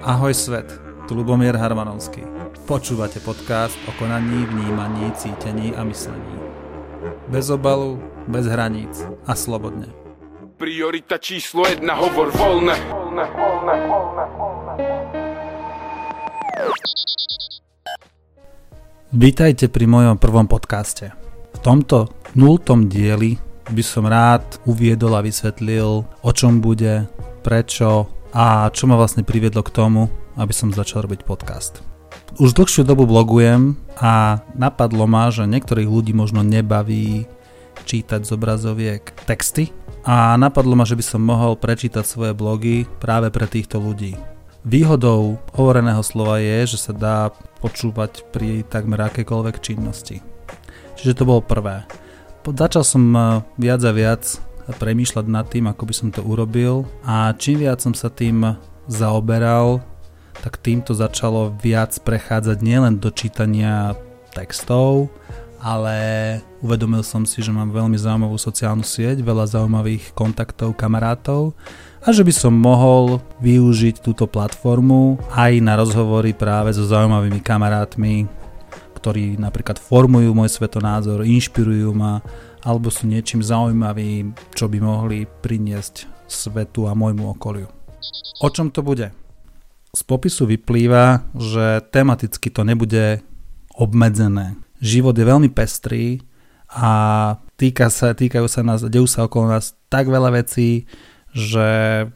Ahoj svet, tu Lubomír Harmanovský. Počúvate podcast o konaní, vnímaní, cítení a myslení. Bez obalu, bez hraníc a slobodne. Priorita číslo jedna, hovor voľne. Vítajte pri mojom prvom podcaste. V tomto nultom dieli by som rád uviedol a vysvetlil, o čom bude, prečo, a čo ma vlastne priviedlo k tomu, aby som začal robiť podcast. Už dlhšiu dobu blogujem a napadlo ma, že niektorých ľudí možno nebaví čítať z obrazoviek texty a napadlo ma, že by som mohol prečítať svoje blogy práve pre týchto ľudí. Výhodou hovoreného slova je, že sa dá počúvať pri takmer akékoľvek činnosti. Čiže to bolo prvé. Začal som eh, viac a viac premýšľať nad tým, ako by som to urobil. A čím viac som sa tým zaoberal, tak týmto začalo viac prechádzať nielen do čítania textov, ale uvedomil som si, že mám veľmi zaujímavú sociálnu sieť, veľa zaujímavých kontaktov, kamarátov a že by som mohol využiť túto platformu aj na rozhovory práve so zaujímavými kamarátmi, ktorí napríklad formujú môj svetonázor, inšpirujú ma alebo sú niečím zaujímavým, čo by mohli priniesť svetu a môjmu okoliu. O čom to bude? Z popisu vyplýva, že tematicky to nebude obmedzené. Život je veľmi pestrý a týka sa, týkajú sa nás, dejú sa okolo nás tak veľa vecí, že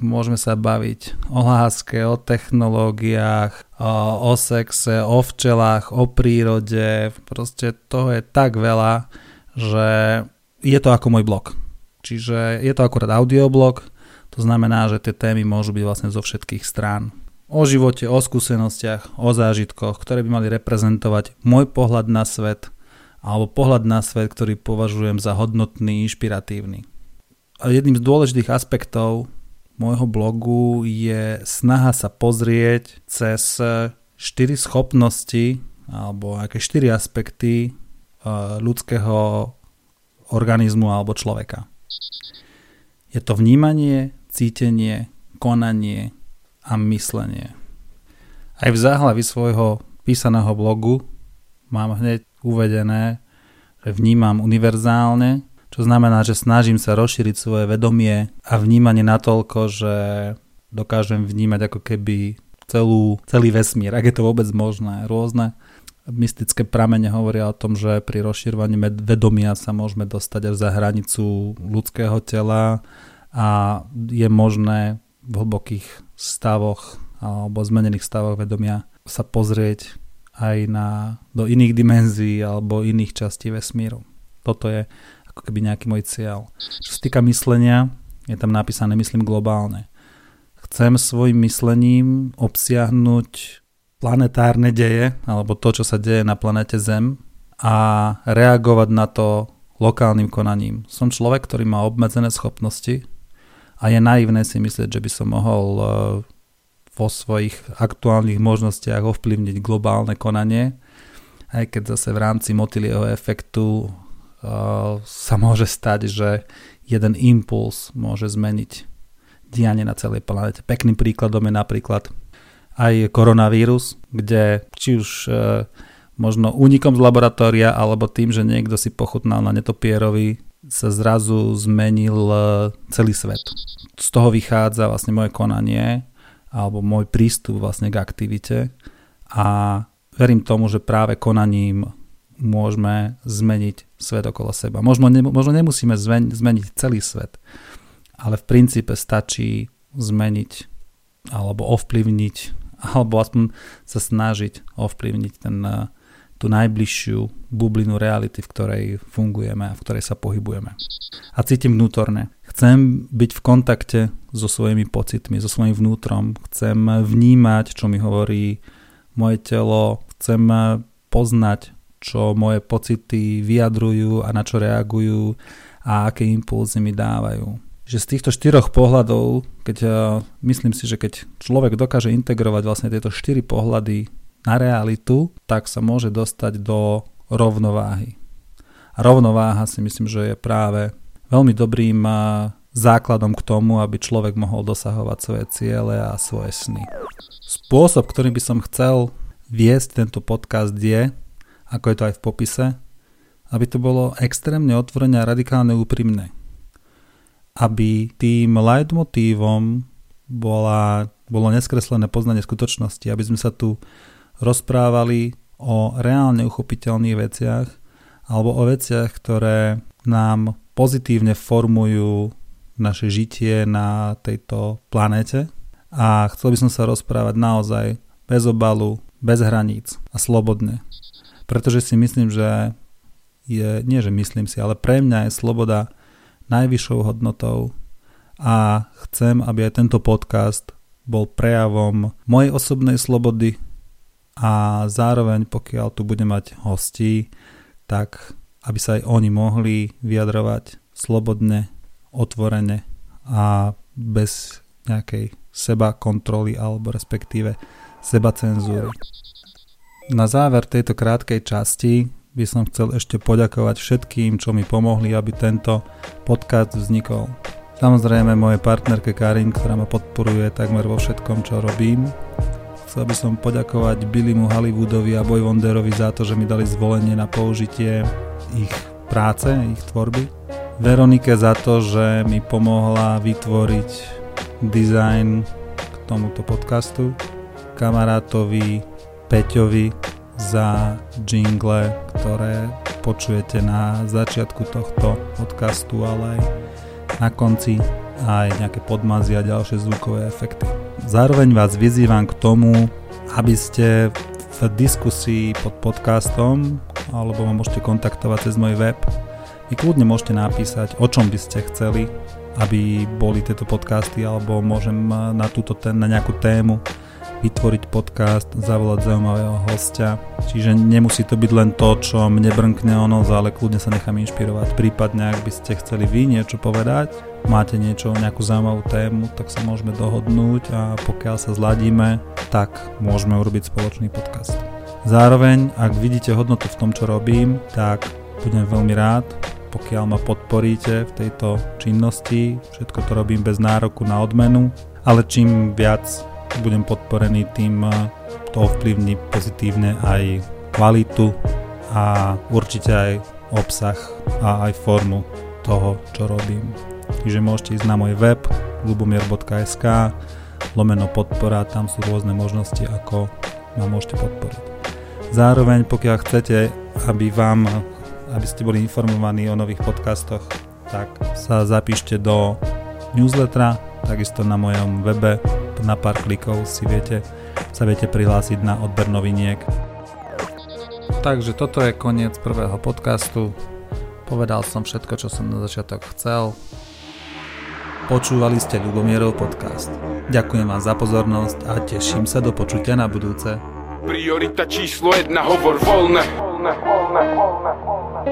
môžeme sa baviť o láske, o technológiách, o, sexe, o včelách, o prírode. Proste toho je tak veľa, že je to ako môj blog. Čiže je to akurát audioblog, to znamená, že tie témy môžu byť vlastne zo všetkých strán. O živote, o skúsenostiach, o zážitkoch, ktoré by mali reprezentovať môj pohľad na svet alebo pohľad na svet, ktorý považujem za hodnotný, inšpiratívny. Jedným z dôležitých aspektov môjho blogu je snaha sa pozrieť cez štyri schopnosti alebo aké štyri aspekty eh, ľudského organizmu alebo človeka. Je to vnímanie, cítenie, konanie a myslenie. Aj v záhlavi svojho písaného blogu mám hneď uvedené, že vnímam univerzálne, čo znamená, že snažím sa rozšíriť svoje vedomie a vnímanie natoľko, že dokážem vnímať ako keby celú, celý vesmír, ak je to vôbec možné, rôzne mystické pramene hovoria o tom, že pri rozširovaní vedomia sa môžeme dostať až za hranicu ľudského tela a je možné v hlbokých stavoch alebo zmenených stavoch vedomia sa pozrieť aj na, do iných dimenzií alebo iných častí vesmíru. Toto je ako keby nejaký môj cieľ. Čo sa týka myslenia, je tam napísané myslím globálne. Chcem svojim myslením obsiahnuť planetárne deje, alebo to, čo sa deje na planete Zem a reagovať na to lokálnym konaním. Som človek, ktorý má obmedzené schopnosti a je naivné si myslieť, že by som mohol e, vo svojich aktuálnych možnostiach ovplyvniť globálne konanie, aj keď zase v rámci motylieho efektu sa môže stať, že jeden impuls môže zmeniť dianie na celej planete. Pekným príkladom je napríklad aj koronavírus, kde či už e, možno únikom z laboratória alebo tým, že niekto si pochutnal na netopierovi, sa zrazu zmenil e, celý svet. Z toho vychádza vlastne moje konanie alebo môj prístup vlastne k aktivite a verím tomu, že práve konaním môžeme zmeniť svet okolo seba. Možno, ne, možno nemusíme zmeniť celý svet, ale v princípe stačí zmeniť alebo ovplyvniť alebo aspoň sa snažiť ovplyvniť ten, eh, tú najbližšiu bublinu reality, v ktorej fungujeme a v ktorej sa pohybujeme. A cítim vnútorne. Chcem byť v kontakte so svojimi pocitmi, so svojím vnútrom. Chcem vnímať, čo mi hovorí moje telo. Chcem poznať, čo moje pocity vyjadrujú a na čo reagujú a aké impulzy mi dávajú že z týchto štyroch pohľadov, keď uh, myslím si, že keď človek dokáže integrovať vlastne tieto štyri pohľady na realitu, tak sa môže dostať do rovnováhy. A rovnováha si myslím, že je práve veľmi dobrým uh, základom k tomu, aby človek mohol dosahovať svoje ciele a svoje sny. Spôsob, ktorým by som chcel viesť tento podcast je, ako je to aj v popise, aby to bolo extrémne otvorené a radikálne úprimné. Aby tým leitmotívom bola, bolo neskreslené poznanie skutočnosti, aby sme sa tu rozprávali o reálne uchopiteľných veciach alebo o veciach, ktoré nám pozitívne formujú naše žitie na tejto planete a chcel by som sa rozprávať naozaj bez obalu, bez hraníc a slobodne. Pretože si myslím, že je, nie že myslím si, ale pre mňa je sloboda najvyššou hodnotou a chcem, aby aj tento podcast bol prejavom mojej osobnej slobody a zároveň pokiaľ tu budem mať hostí, tak aby sa aj oni mohli vyjadrovať slobodne, otvorene a bez nejakej seba kontroly alebo respektíve seba cenzúry. Na záver tejto krátkej časti by som chcel ešte poďakovať všetkým, čo mi pomohli, aby tento podcast vznikol. Samozrejme mojej partnerke Karin, ktorá ma podporuje takmer vo všetkom, čo robím. Chcel by som poďakovať Billymu Hollywoodovi a Boy Wonderovi za to, že mi dali zvolenie na použitie ich práce, ich tvorby. Veronike za to, že mi pomohla vytvoriť design k tomuto podcastu. Kamarátovi Peťovi za jingle, ktoré počujete na začiatku tohto podcastu, ale aj na konci aj nejaké podmazy a ďalšie zvukové efekty. Zároveň vás vyzývam k tomu, aby ste v diskusii pod podcastom alebo ma môžete kontaktovať cez môj web. Vy kľudne môžete napísať, o čom by ste chceli, aby boli tieto podcasty, alebo môžem na, túto, na nejakú tému vytvoriť podcast, zavolať zaujímavého hostia. Čiže nemusí to byť len to, čo mne brnkne o nos, ale kľudne sa nechám inšpirovať. Prípadne, ak by ste chceli vy niečo povedať, máte niečo, nejakú zaujímavú tému, tak sa môžeme dohodnúť a pokiaľ sa zladíme, tak môžeme urobiť spoločný podcast. Zároveň, ak vidíte hodnotu v tom, čo robím, tak budem veľmi rád, pokiaľ ma podporíte v tejto činnosti. Všetko to robím bez nároku na odmenu, ale čím viac budem podporený, tým eh, to ovplyvní pozitívne aj kvalitu a určite aj obsah a aj formu toho, čo robím. Čiže môžete ísť na môj web lubomier.sk lomeno podpora, tam sú rôzne možnosti, ako ma môžete podporiť. Zároveň, pokiaľ chcete, aby vám, aby ste boli informovaní o nových podcastoch, tak sa zapíšte do newslettera, takisto na mojom webe na pár klikov si viete, sa viete prihlásiť na odber noviniek. Takže toto je koniec prvého podcastu. Povedal som všetko, čo som na začiatok chcel. Počúvali ste Ľubomierov podcast. Ďakujem vám za pozornosť a teším sa do počutia na budúce. Priorita číslo jedna, hovor voľne. voľne, voľne, voľne, voľne.